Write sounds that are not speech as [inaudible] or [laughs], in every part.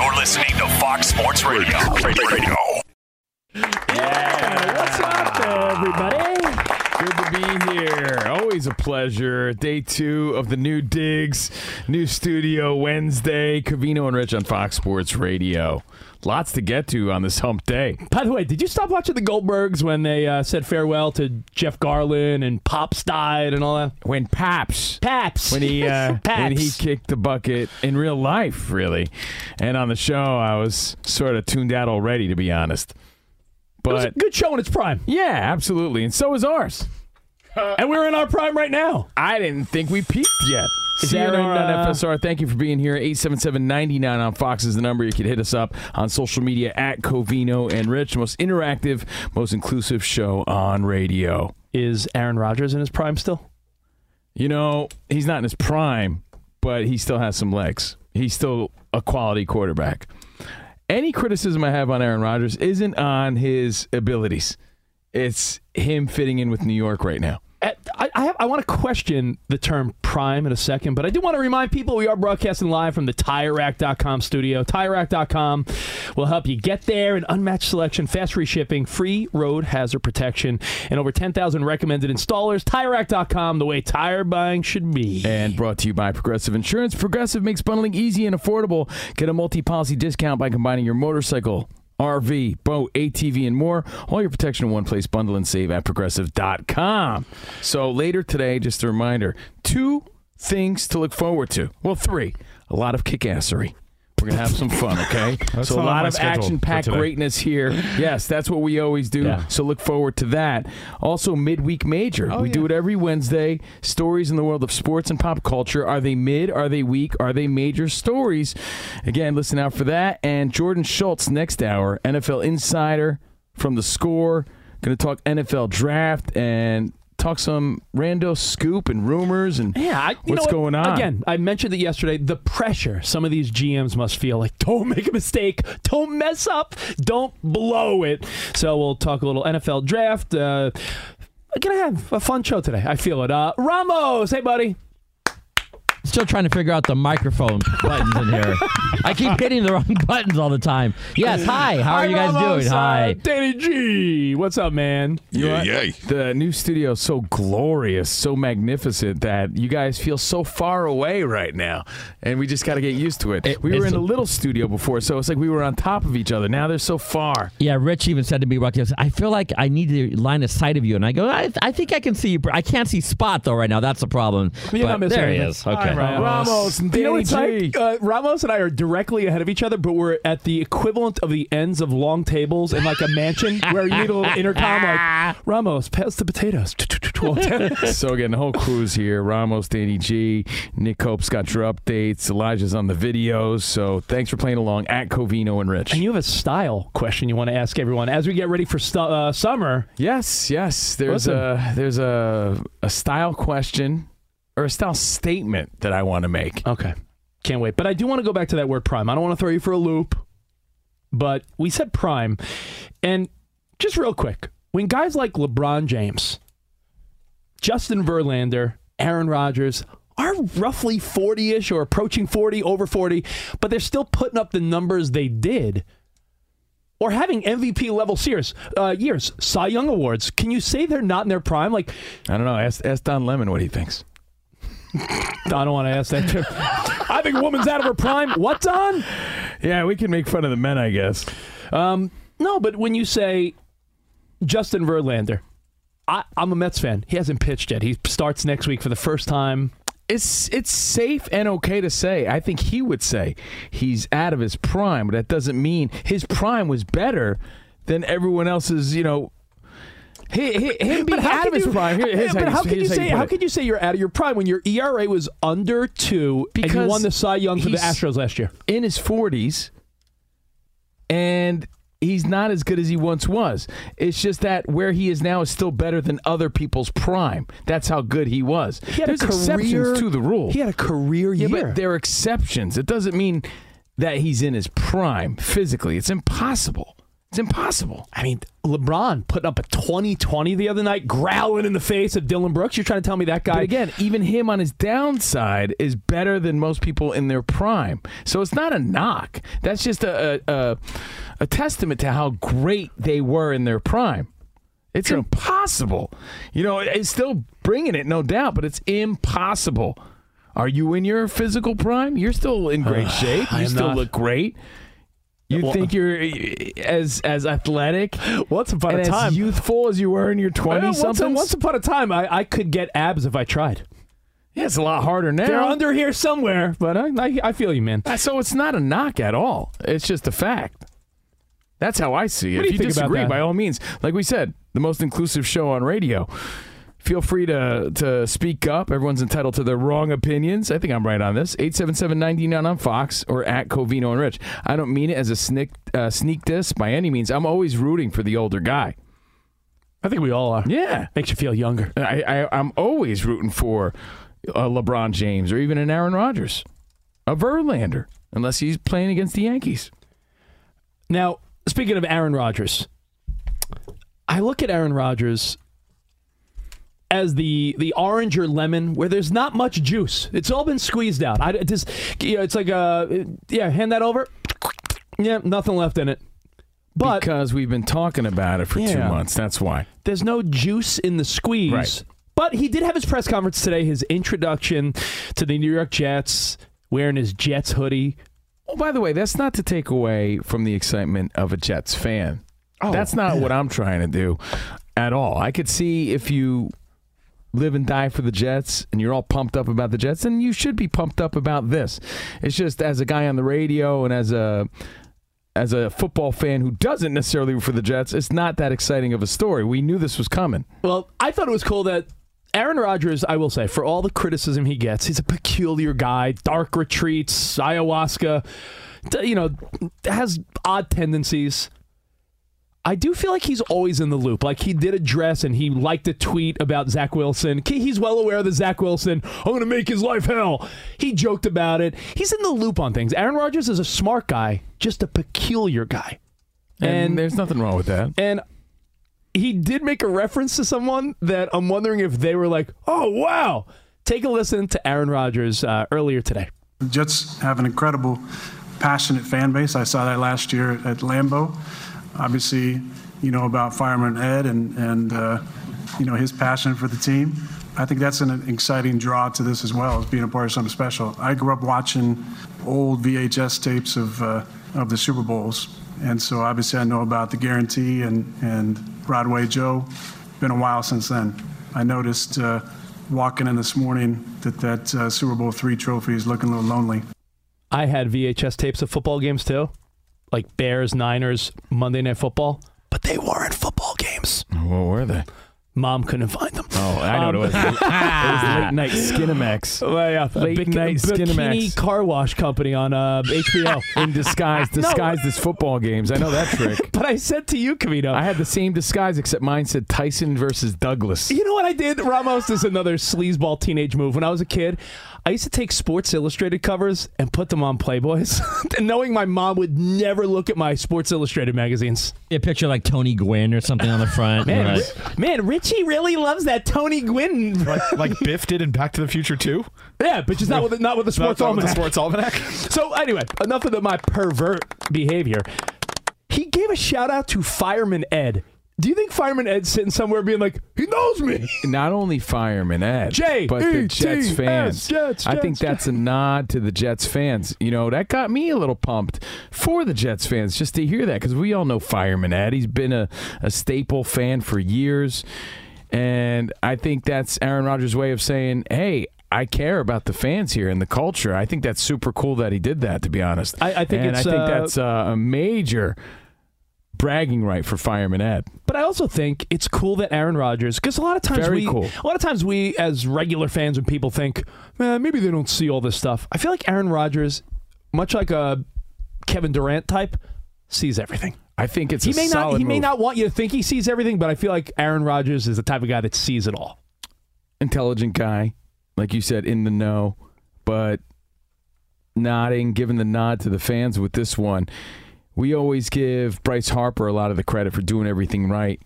You're listening to Fox Sports Radio. Radio. Yeah, what's up, everybody? Good to be here. Always a pleasure. Day two of the new digs, new studio Wednesday. Covino and Rich on Fox Sports Radio. Lots to get to on this hump day. By the way, did you stop watching the Goldbergs when they uh, said farewell to Jeff Garlin and Pops died and all that? When Paps, Paps, when he uh, [laughs] Paps. when he kicked the bucket in real life, really, and on the show, I was sort of tuned out already, to be honest. But it was a good show in its prime. Yeah, absolutely, and so is ours. and we're in our prime right now. I didn't think we peaked yet. On uh, FSR. Thank you for being here. 877-99 on Fox is the number. You can hit us up on social media at Covino and Rich. Most interactive, most inclusive show on radio. Is Aaron Rodgers in his prime still? You know, he's not in his prime, but he still has some legs. He's still a quality quarterback. Any criticism I have on Aaron Rodgers isn't on his abilities. It's him fitting in with New York right now. I, I, have, I want to question the term prime in a second, but I do want to remind people we are broadcasting live from the TireRack.com studio. TireRack.com will help you get there. An unmatched selection, fast free shipping, free road hazard protection, and over 10,000 recommended installers. TireRack.com, the way tire buying should be. And brought to you by Progressive Insurance. Progressive makes bundling easy and affordable. Get a multi policy discount by combining your motorcycle RV, boat, ATV, and more. All your protection in one place. Bundle and save at progressive.com. So later today, just a reminder two things to look forward to. Well, three. A lot of kickassery. We're gonna have some fun, okay? [laughs] so a lot of action-packed greatness here. [laughs] Yes, that's what we always do. Yeah. So look forward to that. Also, midweek major. Oh, we yeah. do it every Wednesday. Stories in the world of sports and pop culture. Are they mid? Are they weak? Are they major stories? Again, listen out for that. And Jordan Schultz next hour, NFL insider from the Score. Going to talk NFL draft and talk some rando scoop and rumors and yeah, I, what's what? going on. Again, I mentioned it yesterday. The pressure some of these GMs must feel like don't make a mistake, don't mess up, don't blow it. So we'll talk a little NFL draft. Uh, gonna have a fun show today. I feel it. Uh, Ramos, hey buddy. Still trying to figure out the microphone buttons in here. I keep hitting the wrong [laughs] buttons all the time. Yes, hi. How are you guys doing? Hi. Danny G. What's up, man? You yeah, yeah. The new studio is so glorious, so magnificent that you guys feel so far away right now. And we just got to get used to it. it we were in a little studio before, so it's like we were on top of each other. Now they're so far. Yeah, Rich even said to me, Rocky, I feel like I need to line of sight of you. And I go, I, I think I can see you. I can't see Spot, though, right now. That's the problem. You're But there he is. Okay. Ramos. Ramos and you know it's like? Uh, Ramos and I are directly ahead of each other, but we're at the equivalent of the ends of long tables in like a mansion [laughs] where you need a little intercom like Ramos, pass the potatoes. [laughs] [laughs] so again, the whole crew's here. Ramos, Danny G, Nick Hope's got your updates. Elijah's on the videos. So thanks for playing along at Covino and Rich. And you have a style question you want to ask everyone as we get ready for stu- uh, summer. Yes, yes. There's Listen. a there's a a style question or a style statement that I want to make. Okay. Can't wait. But I do want to go back to that word prime. I don't want to throw you for a loop, but we said prime. And just real quick, when guys like LeBron James, Justin Verlander, Aaron Rodgers are roughly 40 ish or approaching 40, over 40, but they're still putting up the numbers they did. Or having MVP level years, uh, years, Cy Young awards. Can you say they're not in their prime? Like, I don't know. Ask, ask Don Lemon what he thinks. [laughs] I don't want to ask that. Too. I think a woman's out of her prime. What's on? Yeah, we can make fun of the men, I guess. Um, no, but when you say Justin Verlander, I, I'm a Mets fan. He hasn't pitched yet. He starts next week for the first time. It's it's safe and okay to say. I think he would say he's out of his prime, but that doesn't mean his prime was better than everyone else's. You know, hi- hi- him being out of his you- prime. Here- here's but how you, can you say how can you say you're out of your prime when your ERA was under two and you won the Cy Young for the Astros last year? in his forties, and he's not as good as he once was. It's just that where he is now is still better than other people's prime. That's how good he was. He had There's career, exceptions to the rule. He had a career yeah, year. but there are exceptions. It doesn't mean that he's in his prime physically. It's impossible. It's impossible. I mean, LeBron putting up a 2020 the other night, growling in the face of Dillon Brooks. You're trying to tell me that guy But again, even him on his downside is better than most people in their prime. So it's not a knock. That's just a a, a, testament to how great they were in their prime. It's impossible. You know, it's still bringing it, no doubt, but it's impossible. Are you in your physical prime? You're still in great [sighs] shape. You still not. look great. You Well- think you're as as athletic Once upon a time, as youthful as you were in your Well, twenty once, something? once upon a time, I, I could get abs if I tried. yeah, it's a lot harder now. They're under here somewhere, but I, I, I feel you, man. Uh, So it's not a knock at all. It's just a fact. That's how I see it. What do if you you think about disagree, by all means, like we said, the most inclusive show on radio. Feel free to to speak up. Everyone's entitled to their wrong opinions. I think I'm right on this. 877-99 on Fox or at Covino and Rich. I don't mean it as a sneak uh, sneak diss by any means. I'm always rooting for the older guy. I think we all are. Yeah. Makes you feel younger. I, I I'm always rooting for a LeBron James or even an Aaron Rodgers, a Verlander, unless he's playing against the Yankees. Now, speaking of Aaron Rodgers, I look at Aaron Rodgers as the the orange or lemon where there's not much juice. It's all been squeezed out. I it just you know, it's like uh yeah, hand that over. Yeah, nothing left in it. But because we've been talking about it for two months. That's why. there's no juice in the squeeze. Right. But he did have his press conference today, his introduction to the New York Jets, wearing his Jets hoodie. Oh, by the way, that's not to take away from the excitement of a Jets fan. Oh, that's not what I'm trying to do at all. I could see if you live and die for the Jets and you're all pumped up about the Jets, then you should be pumped up about this. It's just as a guy on the radio and as a as a football fan who doesn't necessarily root for the Jets, it's not that exciting of a story. We knew this was coming. Well, I thought it was cool that Aaron Rodgers, I will say, for all the criticism he gets, he's a peculiar guy, dark retreats, ayahuasca, you know, has odd tendencies. I do feel like he's always in the loop. Like he did address and he liked a tweet about Zach Wilson. He's well aware that Zach Wilson, I'm going to make his life hell. He joked about it. He's in the loop on things. Aaron Rodgers is a smart guy, just a peculiar guy. And, And- there's nothing wrong with that. And he did make a reference to someone that I'm wondering if they were like, oh, wow. Take a listen to Aaron Rodgers uh, earlier today. The Jets have an incredible, passionate fan base. I saw that last year at Lambeau. Obviously, you know about Fireman Ed and, and uh, you know, his passion for the team. I think that's an exciting draw to this as well, as being a part of something special. I grew up watching old VHS tapes of, uh, of the Super Bowls. And so obviously I know about the guarantee and, and Broadway Joe. Been a while since then. I noticed uh, walking in this morning that that uh, Super Bowl three trophy is looking a little lonely. I had VHS tapes of football games too, like Bears, Niners, Monday Night Football, but they weren't football games. What were they? Mom couldn't find them. Oh, I know what it was. it was [laughs] late night Skinamax. Well, yeah, Late Bik- night Bikini Skinamax. Car Wash Company on uh, HBO. [laughs] In disguise, [laughs] disguised as football games. I know that trick. but I said to you, Covino, I had the same disguise, except mine said Tyson versus Douglas. You know what I did, Ramos? Is another sleazeball teenage move. When I was a kid, I used to take Sports Illustrated covers and put them on Playboys, [laughs] and knowing my mom would never look at my Sports Illustrated magazines. A picture like Tony Gwynn or something on the front. Man, Right. Ri- man, Richie really loves that Tony Gwynn. like, like [laughs] Biff did in Back to the Future too. yeah, but just not with the, not with the Sports Not with the Almanac. Sports Almanac. [laughs] So anyway, enough of the, my pervert behavior. He gave a shout out to Fireman Ed. Do you think Fireman Ed's sitting somewhere being like, he knows me? Not only fireman Ed, J but the E Jets fans. S, Jets, I think that's a nod to the Jets fans. You know, that got me a little pumped for the Jets fans just to hear that because we all know fireman Ed. He's been a, a staple fan for years. And I think that's Aaron Rodgers' way of saying, hey, I care about the fans here and the culture. I think that's super cool that he did that, to be honest. I- I think and it's, I think uh, that's uh, a major bragging right for Fireman Ed. But I also think it's cool that Aaron Rodgers, because a lot of times Very we, cool. a lot of times we as regular fans and people think, man, maybe they don't see all this stuff. I feel like Aaron Rodgers, much like a Kevin Durant type, sees everything. I think it's He a may not he may not want you to think he sees everything, but I feel like Aaron Rodgers is the type of guy that sees it all. intelligent guy, like you said, in the know, but nodding, giving the nod to the fans with this one. We always give Bryce Harper a lot of the credit for doing everything right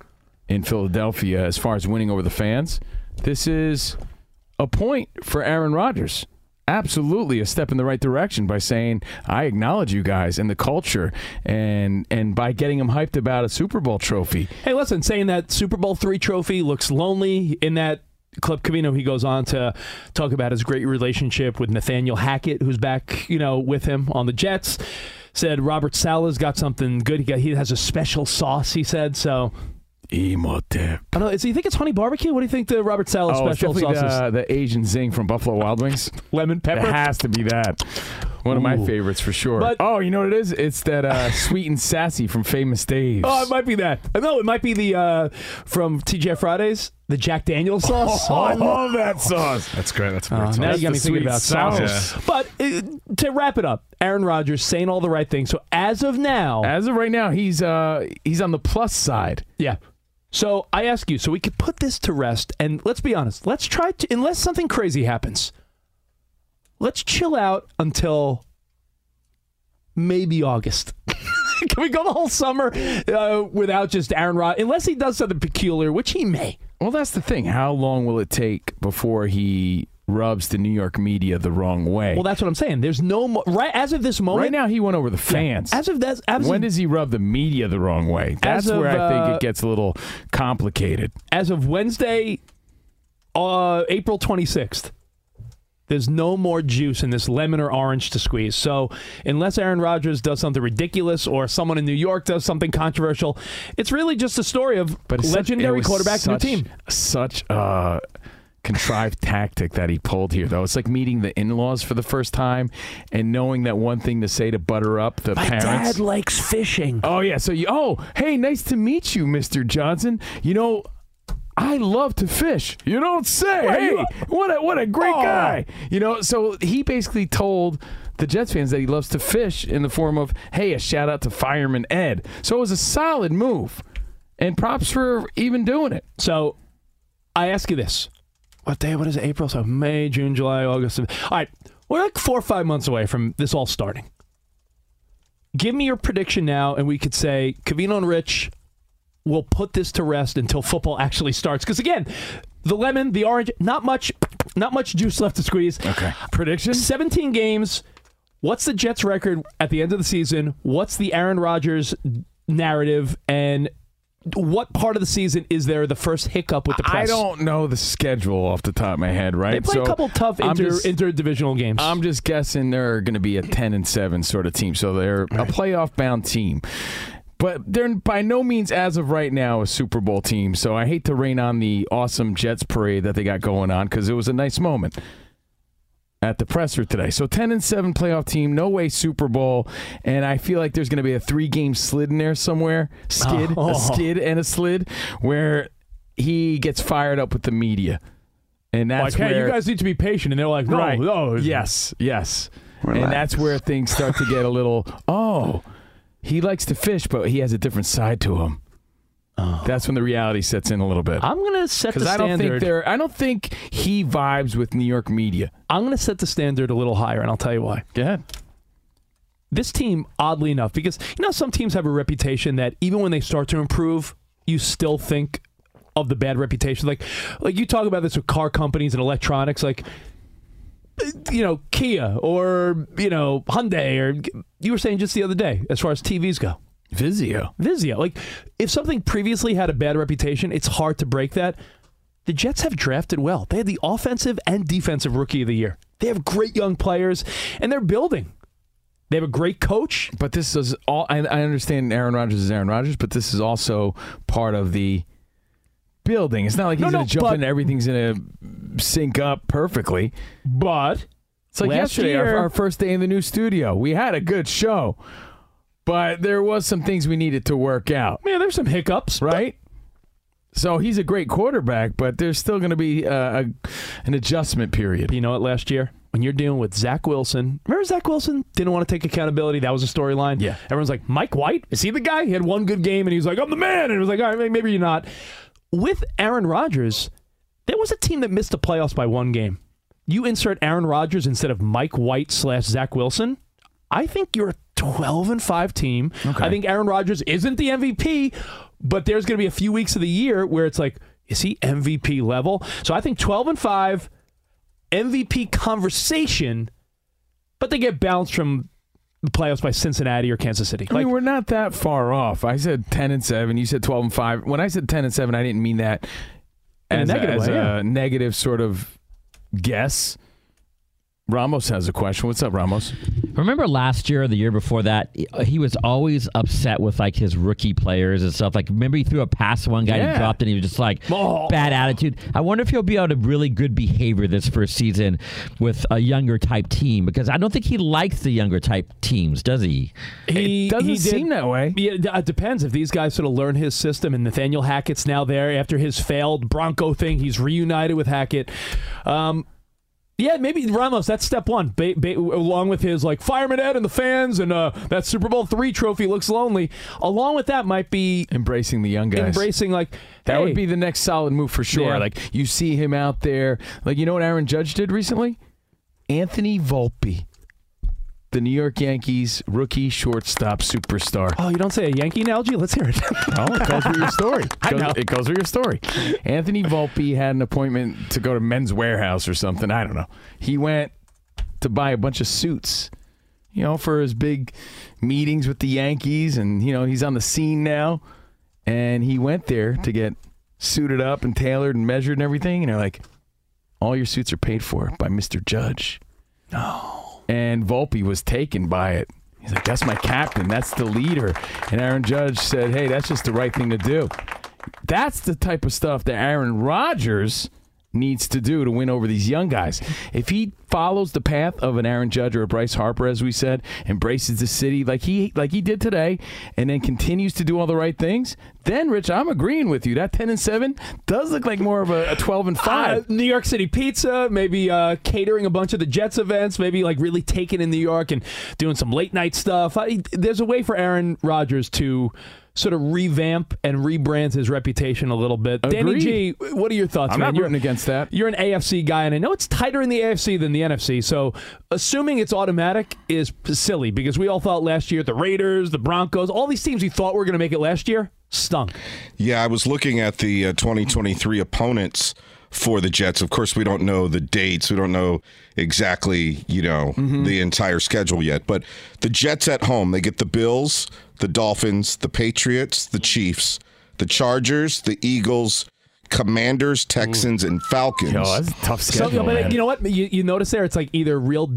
in Philadelphia as far as winning over the fans. This is a point for Aaron Rodgers. Absolutely a step in the right direction by saying, I acknowledge you guys and the culture and and by getting him hyped about a Super Bowl trophy. Hey, listen, saying that Super Bowl three trophy looks lonely in that clip Covino, he goes on to talk about his great relationship with Nathaniel Hackett, who's back, you know, with him on the Jets. Said Robert Saleh's got something good. He got he has a special sauce. He said so. Emotep. I don't know. Is, you think it's honey barbecue? What do you think the Robert Saleh Oh, special sauce is? the, the Asian zing from Buffalo Wild Wings. Lemon pepper. It has to be that. One of my Ooh. favorites for sure. But- oh, you know what it is? It's that uh, [laughs] sweet and sassy from Famous Dave's. Oh, it might be that. Uh, No, it might be the uh, from TGI Fridays, the Jack Daniels [laughs] sauce. Oh, I love that sauce. That's great. That's a Oh, great now sauce. you got me the thinking sweet about sauce. sauce. But uh, to wrap it up, Aaron Rodgers saying all the right things. So as of now, As of right now, he's uh, he's on the plus side. yeah. So I ask you, so we could put this to rest, and let's be honest. Let's try to, unless something crazy happens. Let's chill out until maybe August. [laughs] Can we go the whole summer uh, without just Aaron Rod? Unless he does something peculiar, which he may. Well, that's the thing. How long will it take before he rubs the New York media the wrong way? Well, that's what I'm saying. There's no mo- right as of this moment. right now, he went over the fans. as of that, when of, does he rub the media the wrong way? That's of, where I think uh, it gets a little complicated. as of Wednesday, uh, April 26th, there's no more juice in this lemon or orange to squeeze. So, unless Aaron Rodgers does something ridiculous or someone in New York does something controversial, it's really just a story of But such- legendary it was quarterback to the such- team. Such a contrived tactic that he pulled here, though. It's like meeting the in-laws for the first time and knowing that one thing to say to butter up the My parents. My dad likes fishing. Oh yeah, so you oh hey, nice to meet you, Mister Johnson. You know. I love to fish. You don't say. Well, hey, what a what a great Oh. guy. You know, so he basically told the Jets fans that he loves to fish in the form of, hey, a shout out to Fireman Ed. So it was a solid move, and props for even doing it. So, I ask you this: What day? What is it? April? So May, June, July, August. All right, we're like four or five months away from this all starting. Give me your prediction now, and we could say Covino and Rich will put this to rest until football actually starts. Because again, the lemon, the orange, not much, not much juice left to squeeze. Okay. Prediction? 17 games. What's the Jets' record at the end of the season? What's the Aaron Rodgers narrative? And what part of the season is there the first hiccup with the press? I don't know the schedule off the top of my head, right? They play So a couple tough inter, just- interdivisional games. I'm just guessing they're going to be a 10 and 7 sort of team. So they're a playoff bound team. But they're by no means, as of right now, a Super Bowl team. So I hate to rain on the awesome Jets parade that they got going on because it was a nice moment at the presser today. So 10 and 7 playoff team, no way Super Bowl. And I feel like there's going to be a three game slid in there somewhere skid, Oh. a skid, and a slid where he gets fired up with the media, and that's like, hey, where you guys need to be patient, and they're like, no, right. no, yes, yes, Relax. and that's where things start to get a little. Oh, he likes to fish, but he has a different side to him. Oh. That's when the reality sets in a little bit. I'm gonna set the Because I don't think standard. I don't think he vibes with New York media. I'm gonna set the standard a little higher, and I'll tell you why. Go ahead. this team, oddly enough, because you know some teams have a reputation that even when they start to improve, you still think of the bad reputation. Like, like you talk about this with car companies and electronics, like you know Kia or you know Hyundai, or you were saying just the other day as far as TVs go. Vizio. Vizio. Like, if something previously had a bad reputation, it's hard to break that. The Jets have drafted well. They had the offensive and defensive rookie of the year. They have great young players, and they're building. They have a great coach. But this is all. I, I understand Aaron Rodgers is Aaron Rodgers, but this is also part of the building. It's not like he's No, going no, to jump but- in. and Everything's going to sync up perfectly. But It's like Last yesterday, our, year- our first day in the new studio. We had a good show, but there was some things we needed to work out. yeah, there's some hiccups, right? So he's a great quarterback, but there's still going to be uh, a, an adjustment period. You know what? Last year, when you're dealing with Zach Wilson, remember Zach Wilson didn't want to take accountability. That was a storyline. Yeah. everyone's like, Mike White is he the guy? He had one good game, and he was like, I'm the man. And it was like, all right, maybe you're not. With Aaron Rodgers, there was a team that missed the playoffs by one game. You insert Aaron Rodgers instead of Mike White slash Zach Wilson. I think you're a 12 and 5 team. I think Aaron Rodgers isn't the MVP, but there's going to be a few weeks of the year where it's like, is he MVP level? So I think 12 and 5, MVP conversation, but they get bounced from the playoffs by Cincinnati or Kansas City. I mean, we're not that far off. I said ten and seven. You said twelve and five. When I said ten and seven, I didn't mean that In a as negative as way, yeah. a negative sort of guess. Ramos has a question. What's up, Ramos? Remember last year or the year before that, he was always upset with like his rookie players and stuff. Like, remember he threw a pass to one guy and Yeah. he dropped it and he was just like Oh. bad attitude. I wonder if he'll be able to really good behavior this first season with a younger type team because I don't think he likes the younger type teams, does he? He, It doesn't he did- seem that way. Yeah, it it depends. If these guys sort of learn his system and Nathaniel Hackett's now there after his failed Bronco thing, he's reunited with Hackett. Um, yeah, maybe Ramos. That's step one. Ba- ba- along with his like fireman Ed and the fans, and uh, that Super Bowl three trophy looks lonely. Along with that, might be Embracing the young guys. embracing like That hey, would be the next solid move for sure. Yeah. Like you see him out there. Like you know what Aaron Judge did recently? Anthony Volpe, the New York Yankees rookie shortstop superstar. Oh, you don't say a Yankee analogy? Let's hear it. [laughs] Oh, it goes with your story. It [laughs] I goes, know. it goes with your story. Anthony Volpe had an appointment to go to Men's Wearhouse or something. I don't know. He went to buy a bunch of suits, you know, for his big meetings with the Yankees, and you know he's on the scene now. And he went there to get suited up and tailored and measured and everything. And they're like, "All your suits are paid for by Mister Judge." No. And Volpe was taken by it. He's like, "That's my captain. That's the leader." And Aaron Judge said, "Hey, that's just the right thing to do." That's the type of stuff that Aaron Rodgers needs to do to win over these young guys. If he follows the path of an Aaron Judge or a Bryce Harper, as we said, embraces the city like he like he did today, and then continues to do all the right things, then Rich, I'm agreeing with you. That ten and seven does look like more of a, a twelve and Uh, five. New York City pizza, maybe uh, catering a bunch of the Jets events, maybe like really taking in New York and doing some late night stuff. I, there's a way for Aaron Rodgers to sort of revamp and rebrand his reputation a little bit. Danny G, what are your thoughts, I'm man? not rooting against that. You're an AFC guy, and I know it's tighter in the AFC than the NFC. So assuming it's automatic is silly because we all thought last year the Raiders, the Broncos, all these teams we thought were going to make it last year stunk. Yeah, I was looking at the uh, 2023 opponents for the Jets. Of course, we don't know the dates. We don't know exactly, you know, mm-hmm. the entire schedule yet. But the Jets at home, they get the Bills, the Dolphins, the Patriots, the Chiefs, the Chargers, the Eagles, Commanders, Texans, and Falcons. Yo, that's a tough So, schedule. but man. you know what? You, you notice there, it's like either real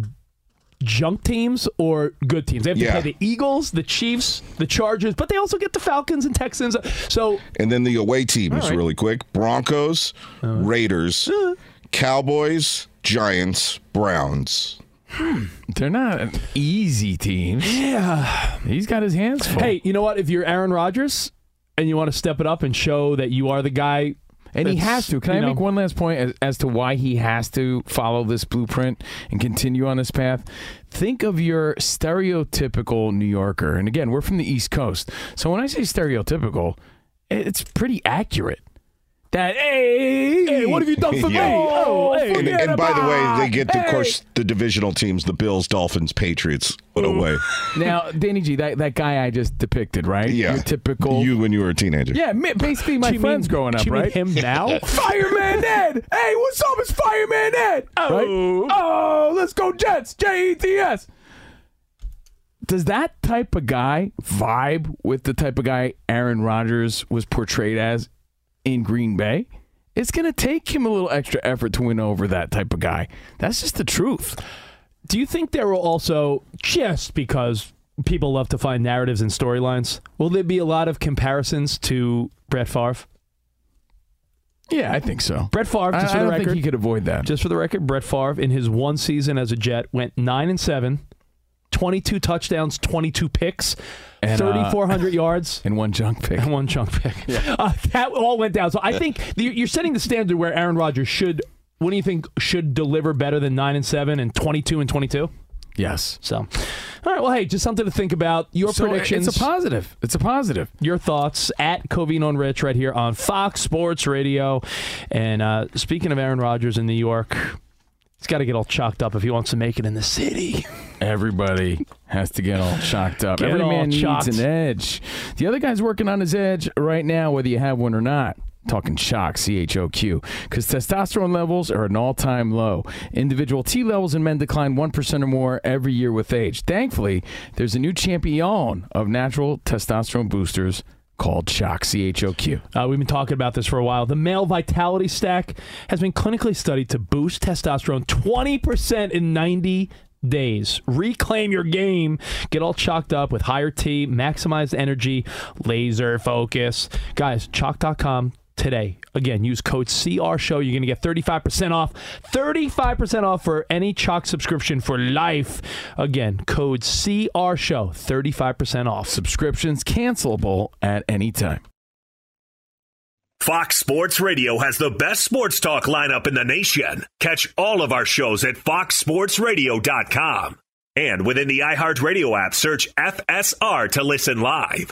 junk teams or good teams. They have to Yeah. play the Eagles, the Chiefs, the Chargers, but they also get the Falcons and Texans. So And then the away teams, right. Really quick Broncos, Raiders, uh. Cowboys, Giants, Browns. Hmm. They're not easy teams. yeah. He's got his hands full. Hey, you know what? If you're Aaron Rodgers and you want to step it up and show that you are the guy And he has to. Can I know- make one last point as, as to why he has to follow this blueprint and continue on this path? Think of your stereotypical New Yorker. And again, we're from the East Coast. So when I say stereotypical, it's pretty accurate. That, hey, hey what have you done for Yeah. me? Oh, oh hey, And, and by the way, they get, of hey. course, the divisional teams: the Bills, Dolphins, Patriots. What a way! Now, Danny G, that, that guy I just depicted, right? Yeah, Your typical. you when you were a teenager. Yeah, basically my friends mean- growing up, you mean right? him now? [laughs] Fireman Ed! Hey, what's up? It's Fireman Ed! Oh, oh let's go Jets! J E T S! Does that type of guy vibe with the type of guy Aaron Rodgers was portrayed as in Green Bay? It's going to take him a little extra effort to win over that type of guy. That's just the truth. Do you think there will also, just because people love to find narratives and storylines, will there be a lot of comparisons to Brett Favre? Yeah, I think so. Brett Favre, just I, for I the don't record, think he could avoid that. just for the record, Brett Favre in his one season as a Jet went nine and seven, 22 touchdowns, 22 picks, And, uh, 3,400 yards. [laughs] in one junk pick. And one chunk pick. [laughs] Uh, that all went down. So I think the, you're setting the standard where Aaron Rodgers should. What do you think should deliver better than nine and seven and 22 and 22? Yes. So, all right. Well, hey, just something to think about. Your So predictions. It's a positive. It's a positive. your thoughts at Covino and Rich right here on Fox Sports Radio. And uh, speaking of Aaron Rodgers in New York, he's got to get all chalked up if he wants to make it in the city. Everybody [laughs] has to get all shocked up. Get Every man shocked. needs an edge. The other guy's working on his edge right now, whether you have one or not. Talking CHOQ, C H O Q, because testosterone levels are at an all time low. Individual T levels in men decline 1% or more every year with age. Thankfully, there's a new champion of natural testosterone boosters called CHOQ, C H O Q. Uh, we've been talking about this for a while. The male vitality stack has been clinically studied to boost testosterone 20% in 90 days. Reclaim your game. Get all chalked up with higher T, maximized energy, laser focus. Guys, choq.com today. Again, use code CR Show. You're going to get 35% off. 35% off for any CHOQ subscription for life. Again, code CR Show. 35% off. Subscriptions cancelable at any time. Fox Sports Radio has the best sports talk lineup in the nation. Catch all of our shows at foxsportsradio.com. And within the iHeartRadio app, search FSR to listen live.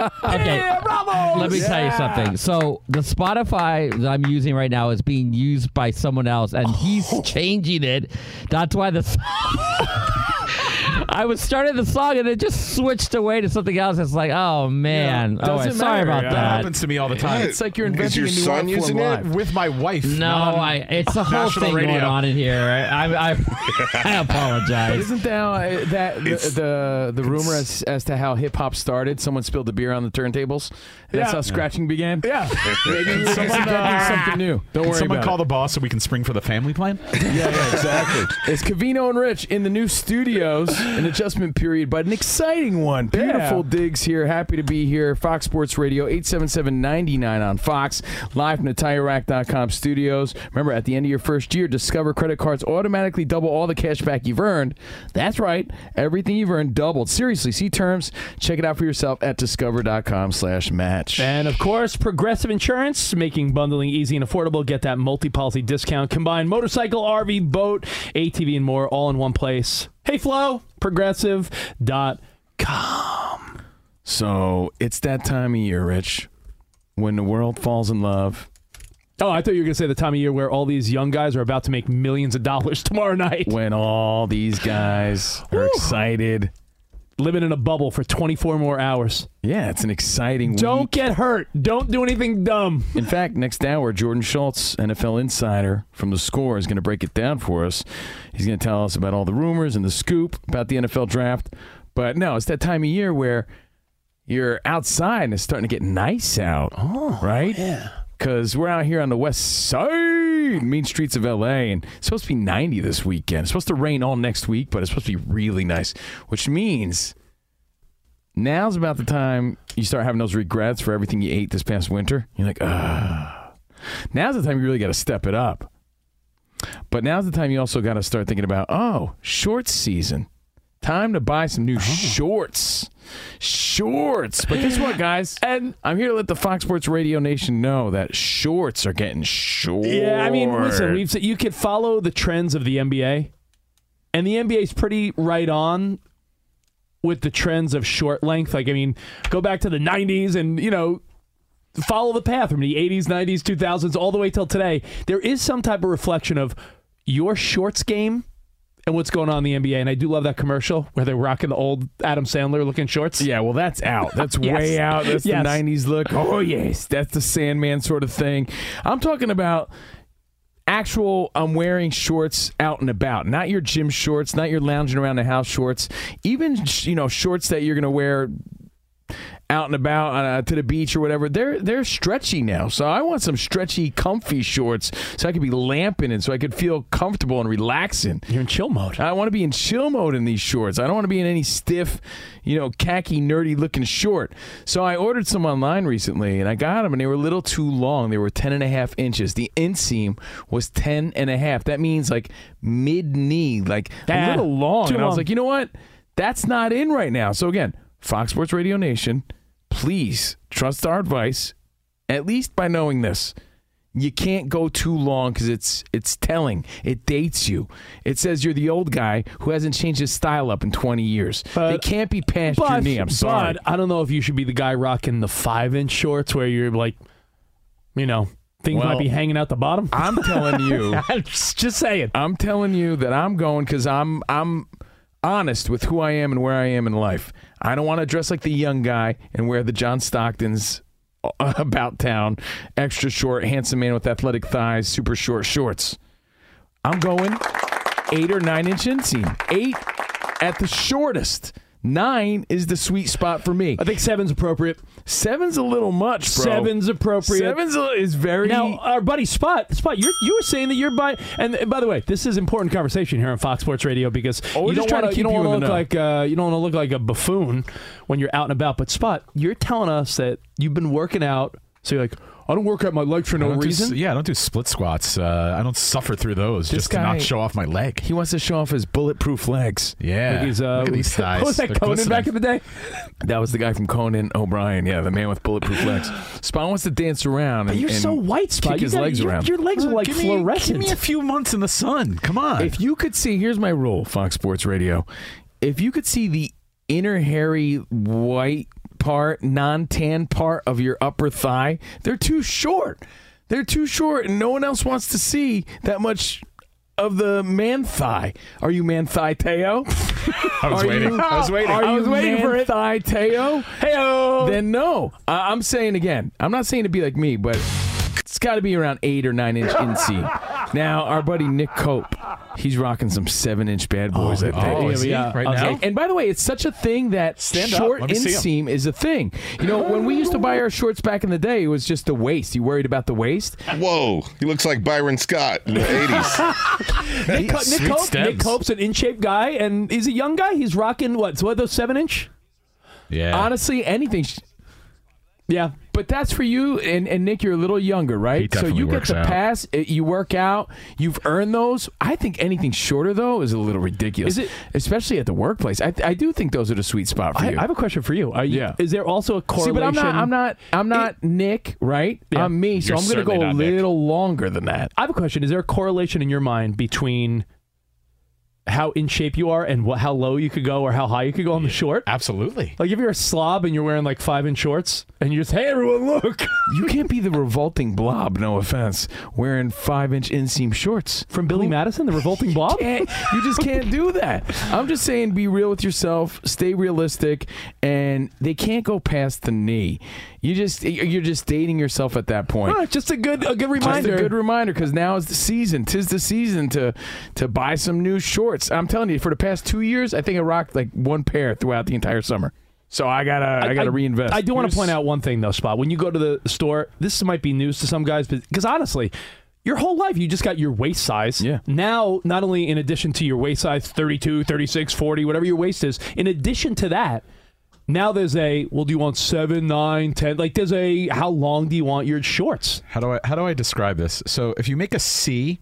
[laughs] okay, let me tell you something. So the Spotify that I'm using right now is being used by someone else, and he's oh. changing it. That's why the. [laughs] [laughs] I was starting the song and it just switched away to something else. It's like, oh man, oh, Doesn't sorry matter. about That that. happens to me all the time. It's like you're inventing your a new son art using it with my wife? No, I. It's a whole thing radio. going on in here. I, I, I, [laughs] I apologize. Isn't that uh, that the, the the rumor as, as to how hip hop started? Someone spilled the beer on the turntables. That's Yeah. how scratching began. Yeah. maybe someone, uh, [laughs] something new. Don't Can worry someone about call it. the boss so we can spring for the family plan? [laughs] yeah, yeah, exactly. It's Covino and Rich in the new studios, an adjustment period, but an exciting one. Beautiful digs here. Happy to be here. Fox Sports Radio, 877-99 on Fox, live from the TireRack.com studios. Remember, at the end of your first year, Discover credit cards automatically double all the cash back you've earned. That's right. Everything you've earned doubled. Seriously, see terms. Check it out for yourself at discover.com slash match. And of course, Progressive Insurance, making bundling easy and affordable. Get that multi policy discount. Combine motorcycle, RV, boat, ATV, and more all in one place. Hey, Flo, progressive.com. So it's that time of year, Rich, when the world falls in love. Oh, I thought you were going to say the time of year where all these young guys are about to make millions of dollars [laughs] tomorrow night. When all these guys are excited. Living in a bubble for 24 more hours. Yeah, it's an exciting week. Don't week. get hurt. Don't do anything dumb. In fact, next hour, Jordan Schultz, NFL insider from the score, is going to break it down for us. He's going to tell us about all the rumors and the scoop about the NFL draft. But no, it's that time of year where you're outside and it's starting to get nice out. Oh, right? Yeah. Because we're out here on the west side, mean streets of LA, and it's supposed to be 90 this weekend. It's supposed to rain all next week, but it's supposed to be really nice, which means now's about the time you start having those regrets for everything you ate this past winter. You're like, ah. Now's the time you really got to step it up. But now's the time you also got to start thinking about, oh, shorts season. Time to buy some new shorts. Shorts. But guess what, guys? [laughs] And I'm here to let the Fox Sports Radio Nation know that shorts are getting short. Yeah, I mean, listen, we've said you could follow the trends of the NBA, and the NBA is pretty right on with the trends of short length. Like, I mean, go back to the '90s, and you know, follow the path from the '80s, '90s, 2000s, all the way till today. There is some type of reflection of your shorts game. And what's going on in the NBA? And I do love that commercial where they're rocking the old Adam Sandler looking shorts. Yeah, well, that's out. That's [laughs] Yes. way out. That's Yes. the 90s look. Oh, yes. That's the Sandman sort of thing. I'm talking about actual I'm wearing shorts out and about, not your gym shorts, not your lounging around the house shorts, even you know shorts that you're going to wear out and about uh, to the beach or whatever. They're they're stretchy now, so I want some stretchy, comfy shorts so I could be lamping and so I could feel comfortable and relaxing. You're in chill mode. I want to be in chill mode in these shorts. I don't want to be in any stiff, you know, khaki, nerdy looking short. So I ordered some online recently and I got them and they were a little too long. They were 10 and a half inches. The inseam was 10 and a half. That means like mid knee, like a Ah, little long. And I was long. like, you know what? That's not in right now. So again, Fox Sports Radio Nation, please trust our advice, at least by knowing this. You can't go too long because it's it's telling. It dates you. It says you're the old guy who hasn't changed his style up in 20 years. Uh, they can't be past your knee. I'm sorry. But I don't know if you should be the guy rocking the five inch shorts where you're like You know, things Well, might be hanging out the bottom. I'm telling you. [laughs] I'm just, just saying. I'm telling you that I'm going because I'm I'm honest with who I am and where I am in life. I don't want to dress like the young guy and wear the John Stocktons [laughs] about town, extra short, handsome man with athletic thighs, super short shorts. I'm going eight or nine inch inseam. Eight at the shortest. Nine is the sweet spot for me. I think seven's appropriate. Seven's a little much, bro. Seven's appropriate. Seven's a, is very. Now, our buddy Spot, Spot, you you were saying that you're by, and, and by the way, this is important conversation here on Fox Sports Radio because Oh, you don't want to you keep don't you want to look like uh, you don't want to look like a buffoon when you're out and about. But Spot, you're telling us that you've been working out, so you're like, I don't work out my legs for no don't do reason. yeah, I don't do split squats. Uh, I don't suffer through those This just to not show off my leg. He wants to show off his bulletproof legs. Yeah. Like he's, uh, Look at these [laughs] thighs. What was that They're Conan glistening. back in the day? [laughs] That was the guy from Conan O'Brien. Yeah, the man with bulletproof legs. Spot wants to dance around. But and, you're and so white, Spot. Kick You his gotta- legs around. Your legs are like give me, fluorescent. Give me a few months in the sun. Come on. If you could see, here's my rule, Fox Sports Radio. If you could see the inner hairy white part, non tan part of your upper thigh, they're too short. They're too short, and no one else wants to see that much of the man thigh. Are you man thigh Teo? [laughs] I was Are waiting. you- I was [laughs] waiting. Are I you waiting man for it. thigh Teo? Heyo. Then no. I- I'm saying again. I'm not saying to be like me, but got to be around eight or nine inch inseam. Now, our buddy Nick Cope, he's rocking some seven inch bad oh, boys. I oh, think. oh, is he? yeah. Right I now? And by the way, it's such a thing that Stand short Let me see 'em. inseam is a thing. You know, when we used to buy our shorts back in the day, it was just the waist. You worried about the waist? Whoa, he looks like Byron Scott in the 80s. [laughs] Nick, Co- Nick, Cope. Nick Cope's an in shape guy, and he's a young guy. He's rocking what? So what? Those seven inch? yeah. Honestly, anything. Yeah. But that's for you, and, and Nick, you're a little younger, He right? So definitely you get works the out. pass, it- you work out, you've earned those. I think anything shorter though is a little ridiculous, Is it- especially at the workplace. I, I do think those are the sweet spot for I, you. I have a question for you. Are you Yeah. Is there also a correlation? See, correlation? but I'm not. I'm not. I'm not Nick, right? Yeah. I'm me. So You're I'm going to go a not Nick. little longer than that. I have a question. Is there a correlation in your mind between how in shape you are and what, how low you could go or how high you could go on the short? Absolutely. Like if you're a slob and you're wearing like five inch shorts and you just, hey everyone, look [laughs] You can't be the revolting blob. No offense, wearing five inch inseam shorts. from Billy Madison, the revolting blob. [laughs] Can't, you just can't do that. I'm just saying, be real with yourself, stay realistic, and they can't go past the knee. You just you're just dating yourself at that point. Ah, just a good a good reminder. Just a good reminder because now is the season. Tis the season to to buy some new shorts. I'm telling you, for the past two years, I think I rocked like one pair throughout the entire summer. So I gotta I, gotta reinvest. I do want to point out one thing though, Spot. When you go to the store, this might be news to some guys, but because honestly, your whole life you just got your waist size. Yeah. Now, not only in addition to your waist size 32, 36, 40, whatever your waist is, in addition to that, now there's a well, do you want seven, nine, ten? Like there's a how long do you want your shorts? How do I how do I describe this? So if you make a C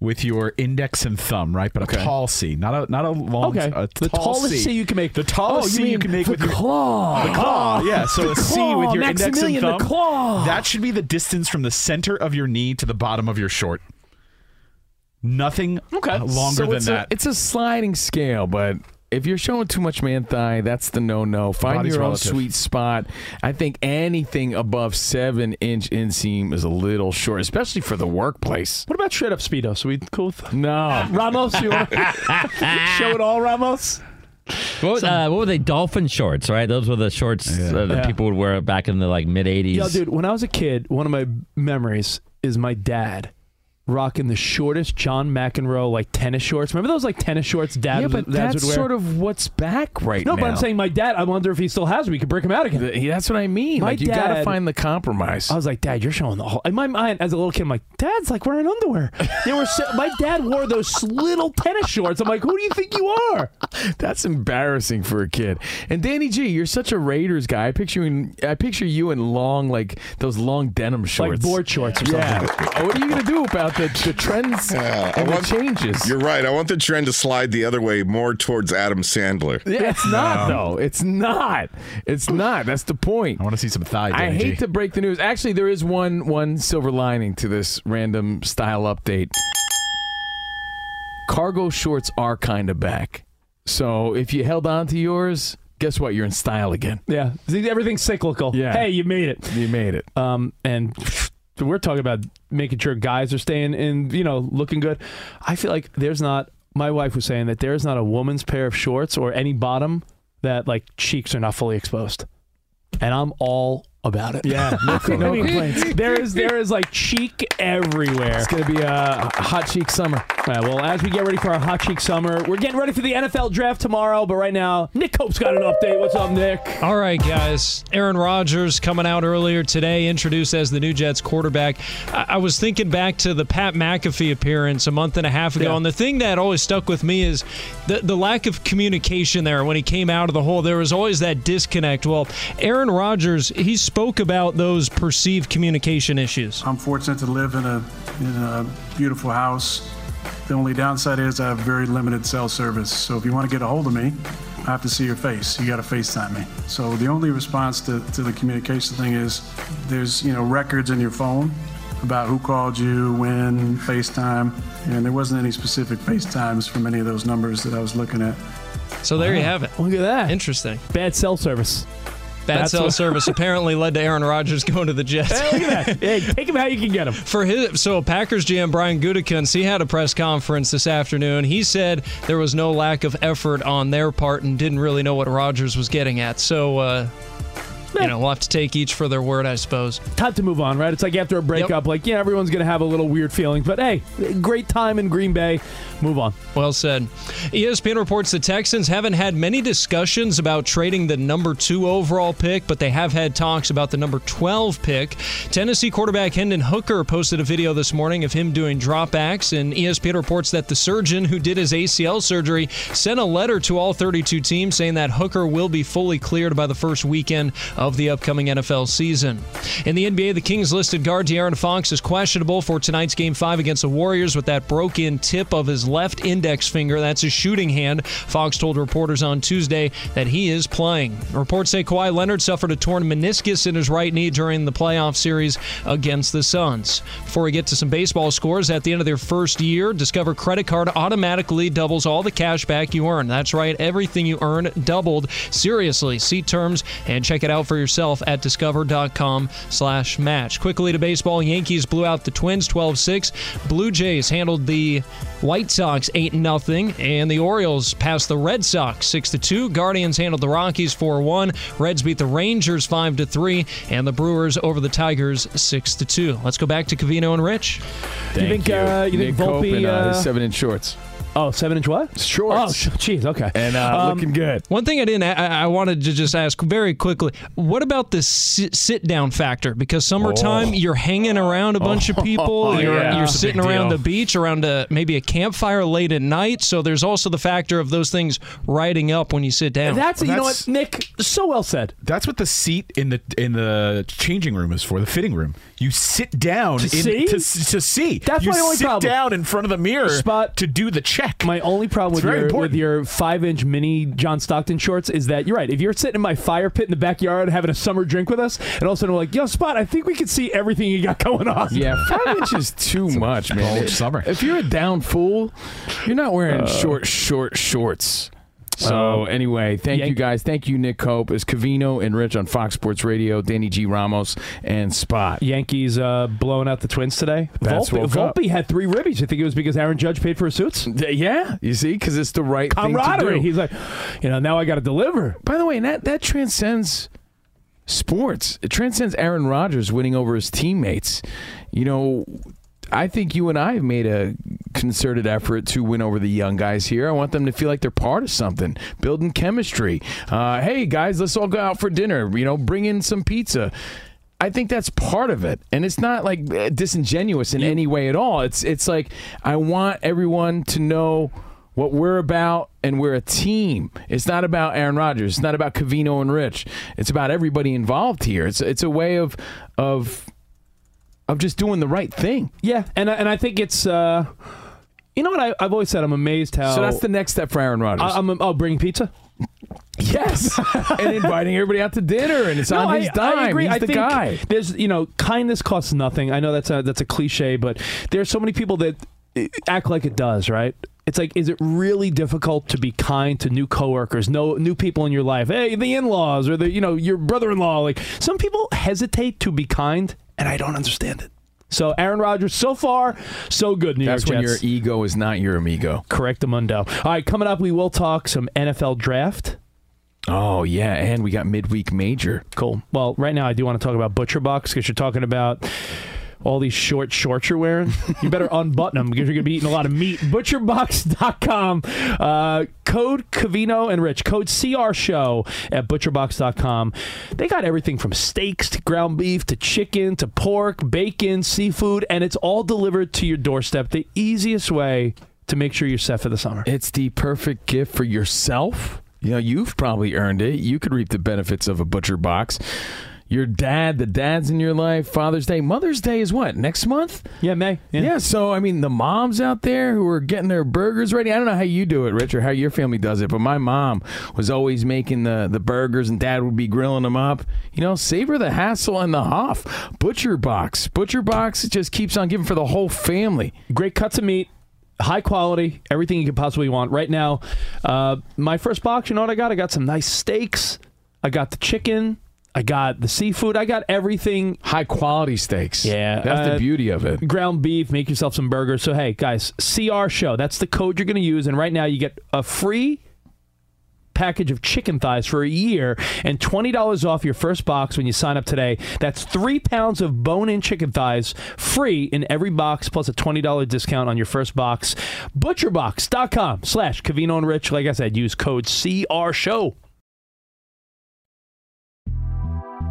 with your index and thumb, right? But Okay. a tall C, not a not a long. Okay. a The tall tallest C. C you can make. The tallest Oh, C you can make with your claw. The claw, yeah. So The a C claw, with your index and Maximilian, the claw. That should be the distance from the center of your knee to the bottom of your short. Nothing Okay. longer So than that. A, it's a sliding scale, but if you're showing too much man thigh, that's the no no. Find Body's your own relative. sweet spot. I think anything above seven inch inseam is a little short, especially for the workplace. What about straight up speedo? So we cool with No. [laughs] Ramos? You want [laughs] show it all, Ramos? What, was- uh, what were they? Dolphin shorts, right? Those were the shorts uh, that Yeah. people would wear back in the like mid '80s. Yeah, dude, when I was a kid, one of my memories is my dad rocking the shortest John McEnroe like tennis shorts. Remember those like tennis shorts dad yeah, but dads that's sort of what's back right no, now. No, but I'm saying my dad. I wonder if he still has them. We could break him out again. Th- that's what I mean. My like you gotta find the compromise. I was like, Dad, you're showing the whole. In my mind, as a little kid, I'm like, Dad's like wearing underwear. They were. So, my dad wore those little tennis shorts. I'm like, who do you think you are? [laughs] That's embarrassing for a kid. And Danny G, you're such a Raiders guy. I picture you in, I picture you in long, like those long denim shorts, like board shorts or yeah. What are you gonna do about the, the trends Yeah, I and want- the changes? You're right. I want the trend to slide the other way more towards Adam Sandler. Yeah, it's not though. It's not. It's not. That's the point. I want to see some thigh. I hate to break the news. Actually, there is one one silver lining to this random style update. Cargo shorts are kind of back. So if you held on to yours, guess what? You're in style again. Yeah, See, everything's cyclical. Yeah. Hey, you made it. You made it. Um, and we're talking about making sure guys are staying in, you know, looking good. I feel like there's not. My wife was saying that there's not a woman's pair of shorts or any bottom that like cheeks are not fully exposed, and I'm all about it. Yeah, no, [laughs] no complaints. there is there is like cheek everywhere. It's gonna be a hot cheek summer. All right, well, as we get ready for our hot cheek summer, we're getting ready for the NFL draft tomorrow. But right now, Nick Cope's got an update. What's up, Nick? All right, guys. Aaron Rodgers coming out earlier today, introduced as the new Jets quarterback. I, I was thinking back to the Pat McAfee appearance a month and a half ago, Yeah. and the thing that always stuck with me is the, the lack of communication there. When he came out of the hole, there was always that disconnect. Well, Aaron Rodgers, he spoke about those perceived communication issues. I'm fortunate to live in a in a beautiful house. The only downside is I have very limited cell service. So if you want to get a hold of me, I have to see your face. You got to FaceTime me. So the only response to, to the communication thing is there's you know records in your phone about who called you, when, FaceTime, and there wasn't any specific FaceTimes from any of those numbers that I was looking at. So there you have it. Look at that. Interesting. Bad cell service. Bad That's cell service apparently led to Aaron Rodgers going to the Jets. Hey, look at that. Hey, take him how you can get him. For his, so Packers GM Brian Gutekunst, he had a press conference this afternoon. He said there was no lack of effort on their part and didn't really know what Rodgers was getting at. So, uh, you know, we'll have to take each for their word, I suppose. Time to move on, right? It's like after a breakup, like, yeah, everyone's going to have a little weird feelings, but hey, great time in Green Bay. Move on. Well said. ESPN reports the Texans haven't had many discussions about trading the number two overall pick, but they have had talks about the number 12 pick. Tennessee quarterback Hendon Hooker posted a video this morning of him doing dropbacks, and ESPN reports that the surgeon who did his ACL surgery sent a letter to all 32 teams saying that Hooker will be fully cleared by the first weekend of the upcoming NFL season. In the NBA, the Kings listed guard De'Aaron Fox is questionable for tonight's Game 5 against the Warriors with that broken tip of his left index finger. That's his shooting hand. Fox told reporters on Tuesday that he is playing. Reports say Kawhi Leonard suffered a torn meniscus in his right knee during the playoff series against the Suns. Before we get to some baseball scores, at the end of their first year, Discover credit card automatically doubles all the cash back you earn. That's right, everything you earn doubled. Seriously, see terms and check it out for yourself at discover.com slash match. Quickly to baseball, Yankees blew out the Twins 12-6. Blue Jays handled the White Sox 8-0, and the Orioles passed the Red Sox 6-2. Guardians handled the Rockies 4-1. Reds beat the Rangers 5-3, and the Brewers over the Tigers 6-2. Let's go back to Covino and Rich. Thank you think, Uh, you Nick think Cope Volpe? and, uh, his uh, seven inch shorts. Oh, seven inch what? Shorts. Oh, sh- jeez. Okay. And uh, Um, looking good. One thing I didn't, I, I wanted to just ask very quickly: What about the sit, sit down factor? Because summertime, Oh. you're hanging around a bunch of [laughs] people. Oh, you're yeah. you're sitting around deal. the beach, around a maybe a campfire late at night. So there's also the factor of those things riding up when you sit down. That's, you know what, Nick? So well said. That's what the seat in the in the changing room is for, the fitting room. You sit down To in, see? To, to see. That's you my only sit problem. down in front of the mirror Spot. to do the check. My only problem with your, with your five inch mini John Stockton shorts is that you're right. If you're sitting in my fire pit in the backyard having a summer drink with us, and all of a sudden we're like, yo, Spot, I think we can see everything you got [laughs] going on. Yeah, five inches too much, man. summer. If you're a down fool, you're not wearing Uh, short, short shorts. So Um, anyway, thank you guys. Thank you, Nick Cope. It's Covino and Rich on Fox Sports Radio. Danny G. Ramos and Spot. Yankees uh, blowing out the Twins today. Bats Volpe. Volpe had three ribbies. You think it was because Aaron Judge paid for his suits? Yeah, you see, because it's the right thing to Camaraderie. do. He's like, you know, now I got to deliver. By the way, and that that transcends sports. It transcends Aaron Rodgers winning over his teammates. You know, I think you and I have made a concerted effort to win over the young guys here. I want them to feel like they're part of something, building chemistry. Uh, hey, guys, let's all go out for dinner. You know, bring in some pizza. I think that's part of it, and it's not like eh, disingenuous in any way at all. It's it's like I want everyone to know what we're about, and we're a team. It's not about Aaron Rodgers. It's not about Covino and Rich. It's about everybody involved here. It's it's a way of of of just doing the right thing. Yeah, and I- and I think it's. Uh, you know what I, I've always said? I'm amazed how. So that's the next step for Aaron Rodgers. I, am oh, bringing pizza. yes, [laughs] and inviting everybody out to dinner, and it's No, on his I, dime. I agree. He's I the think guy. There's, you know, kindness costs nothing. I know that's a that's a cliche, but there's so many people that uh, act like it does, right? It's like, is it really difficult to be kind to new coworkers, no new people in your life? Hey, the in-laws or the you know your brother-in-law. Like some people hesitate to be kind, and I don't understand it. So Aaron Rodgers, so far, so good. New That's York when Jets. your ego is not your amigo. Correct, Amundo. All right, coming up, we will talk some NFL draft. Oh yeah, and we got midweek major. Cool. Well, right now I do want to talk about Butcher Box because you're talking about all these short shorts you're wearing. You better [laughs] unbutton them because you're going to be eating a lot of meat. Butcherbox.com. Uh, code Covino and Rich. Code CR Show at butcherbox.com. They got everything from steaks to ground beef to chicken to pork, bacon, seafood, and it's all delivered to your doorstep. The easiest way to make sure you're set for the summer. It's the perfect gift for yourself. You know, you've probably earned it. You could reap the benefits of a butcher box. Your dad, the dads in your life, Father's Day, Mother's Day is what next month? Yeah, May. Yeah. so I mean, the moms out there who are getting their burgers ready. I don't know how you do it, Rich, or how your family does it, but my mom was always making the the burgers, and Dad would be grilling them up. You know, savor the hassle and the huff. Butcher box, butcher box. Just keeps on giving for the whole family. Great cuts of meat, high quality, everything you could possibly want. Right now, uh, my first box, you know what I got? I got some nice steaks. I got the chicken. I got the seafood. I got everything. High quality steaks. Yeah. That's the uh, beauty of it. Ground beef, make yourself some burgers. So, hey, guys, CR Show. That's the code you're going to use. And right now, you get a free package of chicken thighs for a year and $20 off your first box when you sign up today. That's three pounds of bone-in chicken thighs free in every box plus a $20 discount on your first box. Butcherbox.com slash Covino and Rich. Like I said, use code CR Show.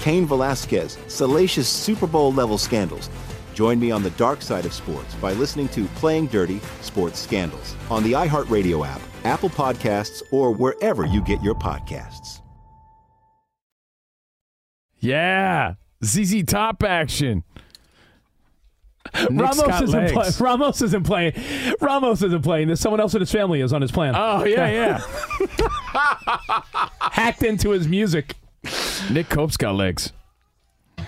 Cain Velasquez, salacious Super Bowl level scandals. Join me on the dark side of sports by listening to Playing Dirty Sports Scandals on the iHeartRadio app, Apple Podcasts, or wherever you get your podcasts. Yeah, ZZ Top action. Ramos isn't, legs. play- [laughs] Ramos isn't playing. Ramos isn't playing. There's someone else in his family is on his plan. Oh yeah, yeah. [laughs] Hacked into his music. Nick Cope's got legs.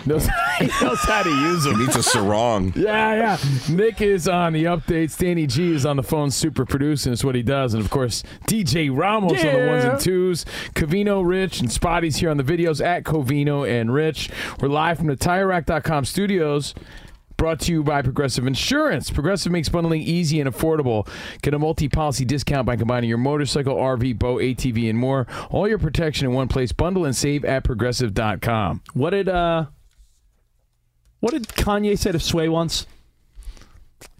Knows, [laughs] he knows how to use them. He needs a sarong. [laughs] Yeah, yeah. Nick is on the updates. Danny G is on the phone, super producing. It's what he does. And of course, DJ Ramos on the ones Yeah. and twos. Covino, Rich, and Spotty's here on the videos at Covino and Rich. We're live from the TireRack.com studios. Brought to you by Progressive Insurance. Progressive makes bundling easy and affordable. Get a multi policy discount by combining your motorcycle, RV, boat, ATV, and more. All your protection in one place. Bundle and save at progressive.com. What did uh what did Kanye say to Sway once?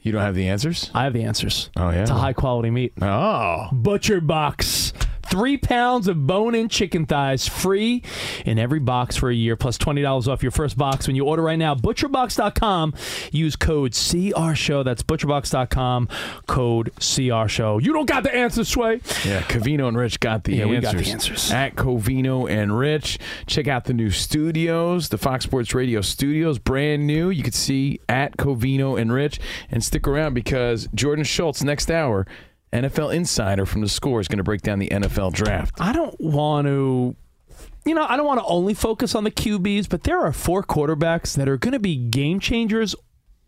You don't have the answers? I have the answers. Oh, yeah? It's a high quality meat. Oh. Butcher Box. Three pounds of bone in chicken thighs free in every box for a year, plus $20 off your first box when you order right now. ButcherBox.com. Use code CR Show. That's ButcherBox.com. Code CR Show. You don't got the answers, Sway. Yeah, Covino and Rich got the Yeah, answers. we got the answers. At Covino and Rich. Check out the new studios, the Fox Sports Radio studios, brand new. You can see at Covino and Rich. And stick around because Jordan Schultz, next hour, NFL Insider from the score, is going to break down the NFL draft. I don't want to. You know, I don't want to only focus on the QBs, but there are four quarterbacks that are going to be game changers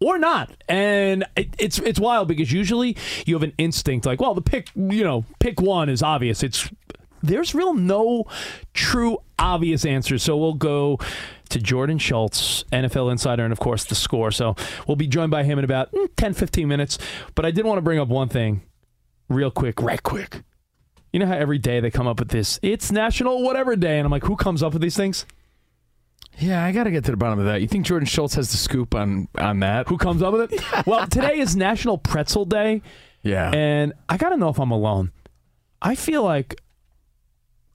or not. And it, it's it's wild because usually you have an instinct like, well, the pick, you know, pick one is obvious. It's there's real no true obvious answers. So we'll go to Jordan Schultz, NFL insider, and of course the score. So we'll be joined by him in about mm, 10, 15 minutes. But I did want to bring up one thing real quick, right quick. You know how every day they come up with this, it's National whatever day, and I'm like, who comes up with these things? Yeah, I got to get to the bottom of that. You think Jordan Schultz has the scoop on on that? Who comes up with it? [laughs] well, today is National Pretzel Day. Yeah. And I got to know if I'm alone. I feel like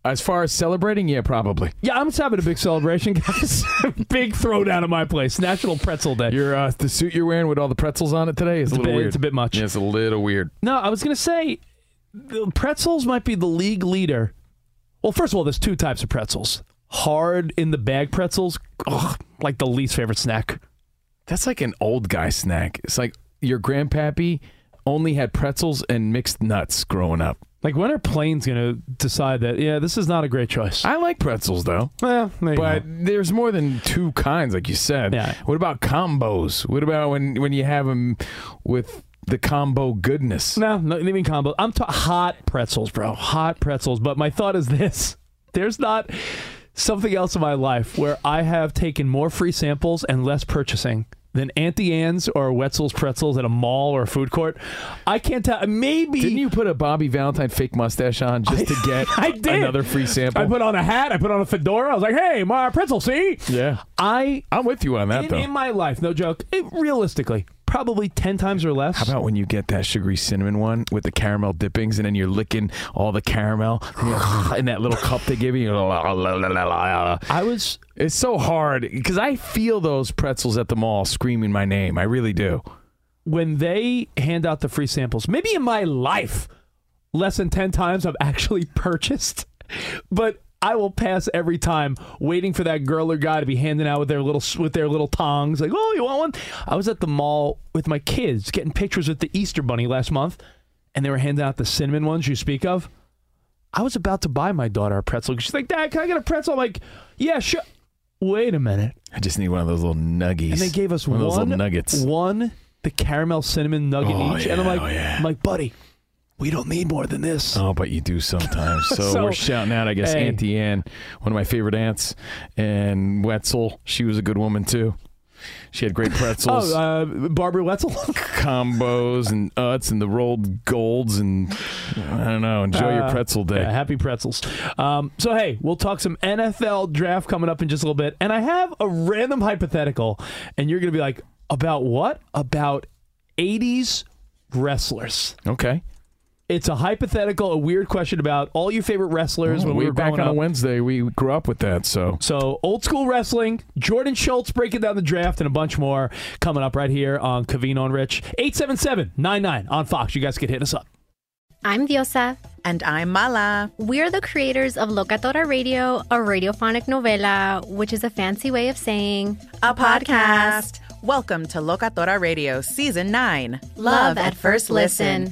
As far as celebrating, yeah, probably. Yeah, I'm just having a big celebration, guys. [laughs] big throwdown at my place. National Pretzel Day. Your uh, the suit you're wearing with all the pretzels on it today is It's a little bit- weird. it's a bit much. Yeah, it's a little weird. No, I was going to say the pretzels might be the league leader. Well, first of all, there's two types of pretzels. Hard in the bag pretzels, ugh, like the least favorite snack. That's like an old guy snack. It's like your grandpappy only had pretzels and mixed nuts growing up. Like when are planes going to decide that? Yeah, this is not a great choice. I like pretzels though. Well, there but go. there's more than two kinds, like you said. Yeah. What about combos? What about when when you have them with the combo goodness? No, no, I mean combo. I'm ta- hot pretzels, bro. Hot pretzels. But my thought is this: [laughs] there's not something else in my life where I have taken more free samples and less purchasing than Auntie Anne's or Wetzel's pretzels at a mall or a food court. I can't tell. Maybe Didn't you put a Bobby Valentine fake mustache on just to [laughs] get [laughs] I did. another free sample? I put on a hat. I put on a fedora. I was like, "Hey, my pretzel, see?" yeah, I I'm with you on that in, though. in my life, no joke. It, realistically, probably ten times or less. How about when you get that sugary cinnamon one with the caramel dippings and then you're licking all the caramel [laughs] in that little cup they give you? [laughs] I was. It's so hard because I feel those pretzels at the mall screaming my name. I really do. when they hand out the free samples, maybe in my life, less than 10 times I've actually [laughs] purchased, but I will pass every time waiting for that girl or guy to be handing out with their little with their little tongs like, "Oh, you want one?" I was at the mall with my kids getting pictures with the Easter bunny last month, and they were handing out the cinnamon ones you speak of. I was about to buy my daughter a pretzel. She's like, "Dad, can I get a pretzel?" I'm like, "Yeah, sure." Wait a minute. I just need one of those little nuggies. And they gave us one one, of those little nuggets. One, the caramel cinnamon nugget Oh, each. and I'm like, oh, yeah. I'm like, buddy, we don't need more than this. Oh, but you do sometimes. [laughs] So, So, we're shouting out, I guess, hey. Auntie Ann, one of my favorite aunts, and Wetzel. She was a good woman too. She had great [laughs] pretzels, Oh, uh, Barbara Wetzel. [laughs] combos, and uts, and the Rold Golds, and I don't know. Enjoy your Uh, pretzel day. yeah, happy pretzels. Um, so, hey, we'll talk some NFL draft coming up in just a little bit. And I have a random hypothetical, and you're going to be like, about what? About 80s wrestlers. Okay. It's a hypothetical, a weird question about all your favorite wrestlers Oh, when we we were back growing on a up. Wednesday. We grew up with that, so So old school wrestling, Jordan Schultz breaking down the draft and a bunch more coming up right here on Covino and Rich. 877-99 on Fox. You guys can hit us up. I'm Diosa. And I'm Mala. We're the creators of Locatora Radio, a radiophonic novela, which is a fancy way of saying A podcast. Welcome to Locatora Radio Season 9 Love at First Listen.